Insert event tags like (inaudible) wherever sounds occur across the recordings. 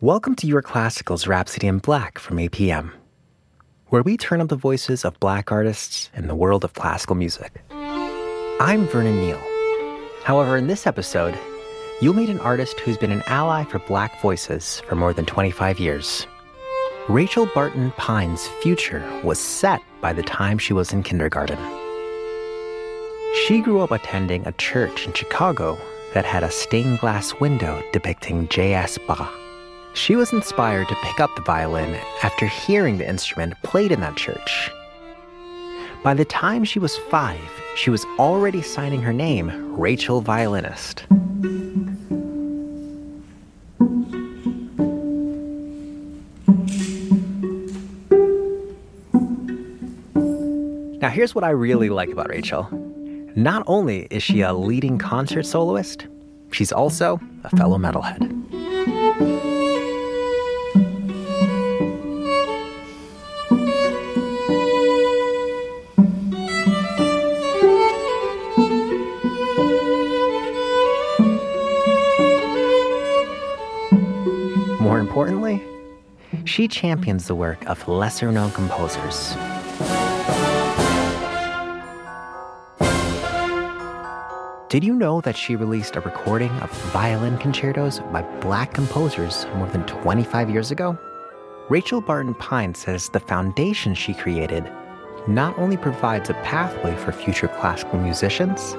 Welcome to Your Classicals Rhapsody in Black from APM, where we turn up the voices of black artists in the world of classical music. I'm Vernon Neal. However, in this episode, you'll meet an artist who's been an ally for black voices for more than 25 years. Rachel Barton Pine's future was set by the time she was in kindergarten. She grew up attending a church in Chicago that had a stained glass window depicting J.S. Bach. She was inspired to pick up the violin after hearing the instrument played in that church. By the time she was five, she was already signing her name Rachel Violinist. Now, here's what I really like about Rachel. Not only is she a leading concert soloist, she's also a fellow metalhead. More importantly, she champions the work of lesser known composers. Did you know that she released a recording of violin concertos by black composers more than 25 years ago? Rachel Barton Pine says the foundation she created not only provides a pathway for future classical musicians,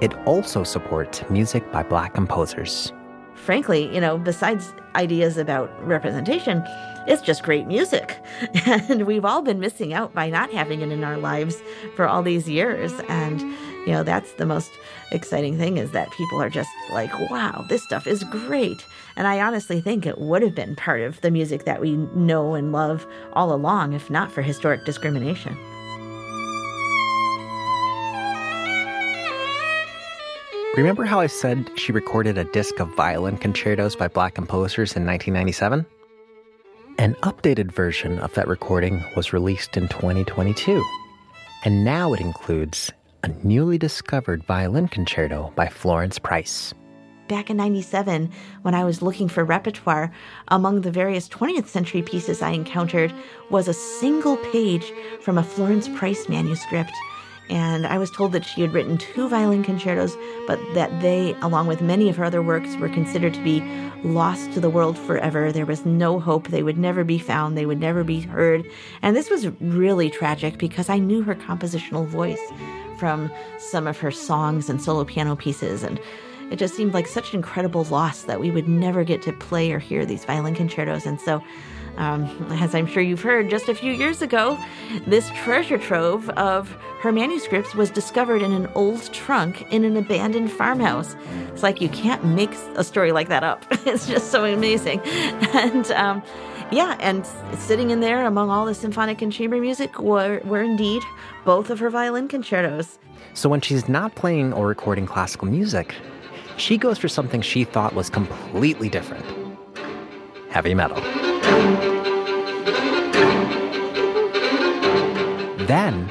it also supports music by black composers. Frankly, you know, besides ideas about representation, it's just great music. (laughs) And we've all been missing out by not having it in our lives for all these years. And, you know, that's the most exciting thing is that people are just like, wow, this stuff is great. And I honestly think it would have been part of the music that we know and love all along if not for historic discrimination. Remember how I said she recorded a disc of violin concertos by black composers in 1997? An updated version of that recording was released in 2022, and now it includes a newly discovered violin concerto by Florence Price. Back in 97, when I was looking for repertoire, among the various 20th century pieces I encountered was a single page from a Florence Price manuscript and I was told that she had written two violin concertos, but that they, along with many of her other works, were considered to be lost to the world forever. There was no hope. They would never be found. They would never be heard. And this was really tragic because I knew her compositional voice from some of her songs and solo piano pieces. And it just seemed like such an incredible loss that we would never get to play or hear these violin concertos. And so um, as I'm sure you've heard, just a few years ago, this treasure trove of her manuscripts was discovered in an old trunk in an abandoned farmhouse. It's like you can't make a story like that up. (laughs) it's just so amazing. And um, yeah, and sitting in there among all the symphonic and chamber music were, were indeed both of her violin concertos. So when she's not playing or recording classical music, she goes for something she thought was completely different heavy metal. Then,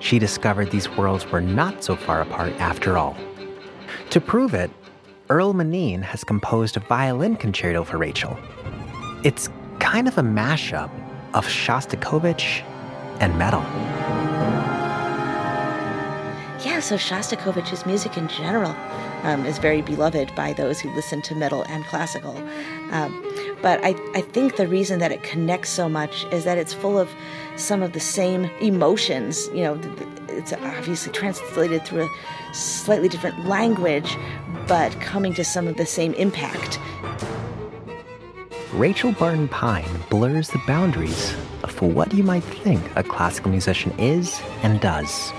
she discovered these worlds were not so far apart after all. To prove it, Earl Maneein has composed a violin concerto for Rachel. It's kind of a mashup of Shostakovich and metal. So Shostakovich's music in general um, is very beloved by those who listen to metal and classical. Um, but I, I think the reason that it connects so much is that it's full of some of the same emotions. You know, it's obviously translated through a slightly different language, but coming to some of the same impact. Rachel Barton Pine blurs the boundaries for what you might think a classical musician is and does.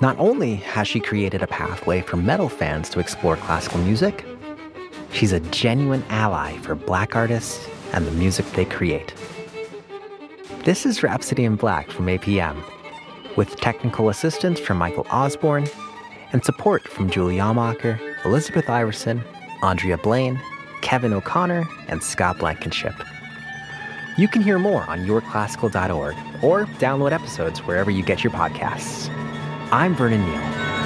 Not only has she created a pathway for metal fans to explore classical music, She's a genuine ally for black artists and the music they create. This is Rhapsody in Black from APM, with technical assistance from Michael Osborne and support from Julie Amacher, Elizabeth Iverson, Andrea Blaine, Kevin O'Connor, and Scott Blankenship. You can hear more on yourclassical.org or download episodes wherever you get your podcasts. I'm Vernon Neal.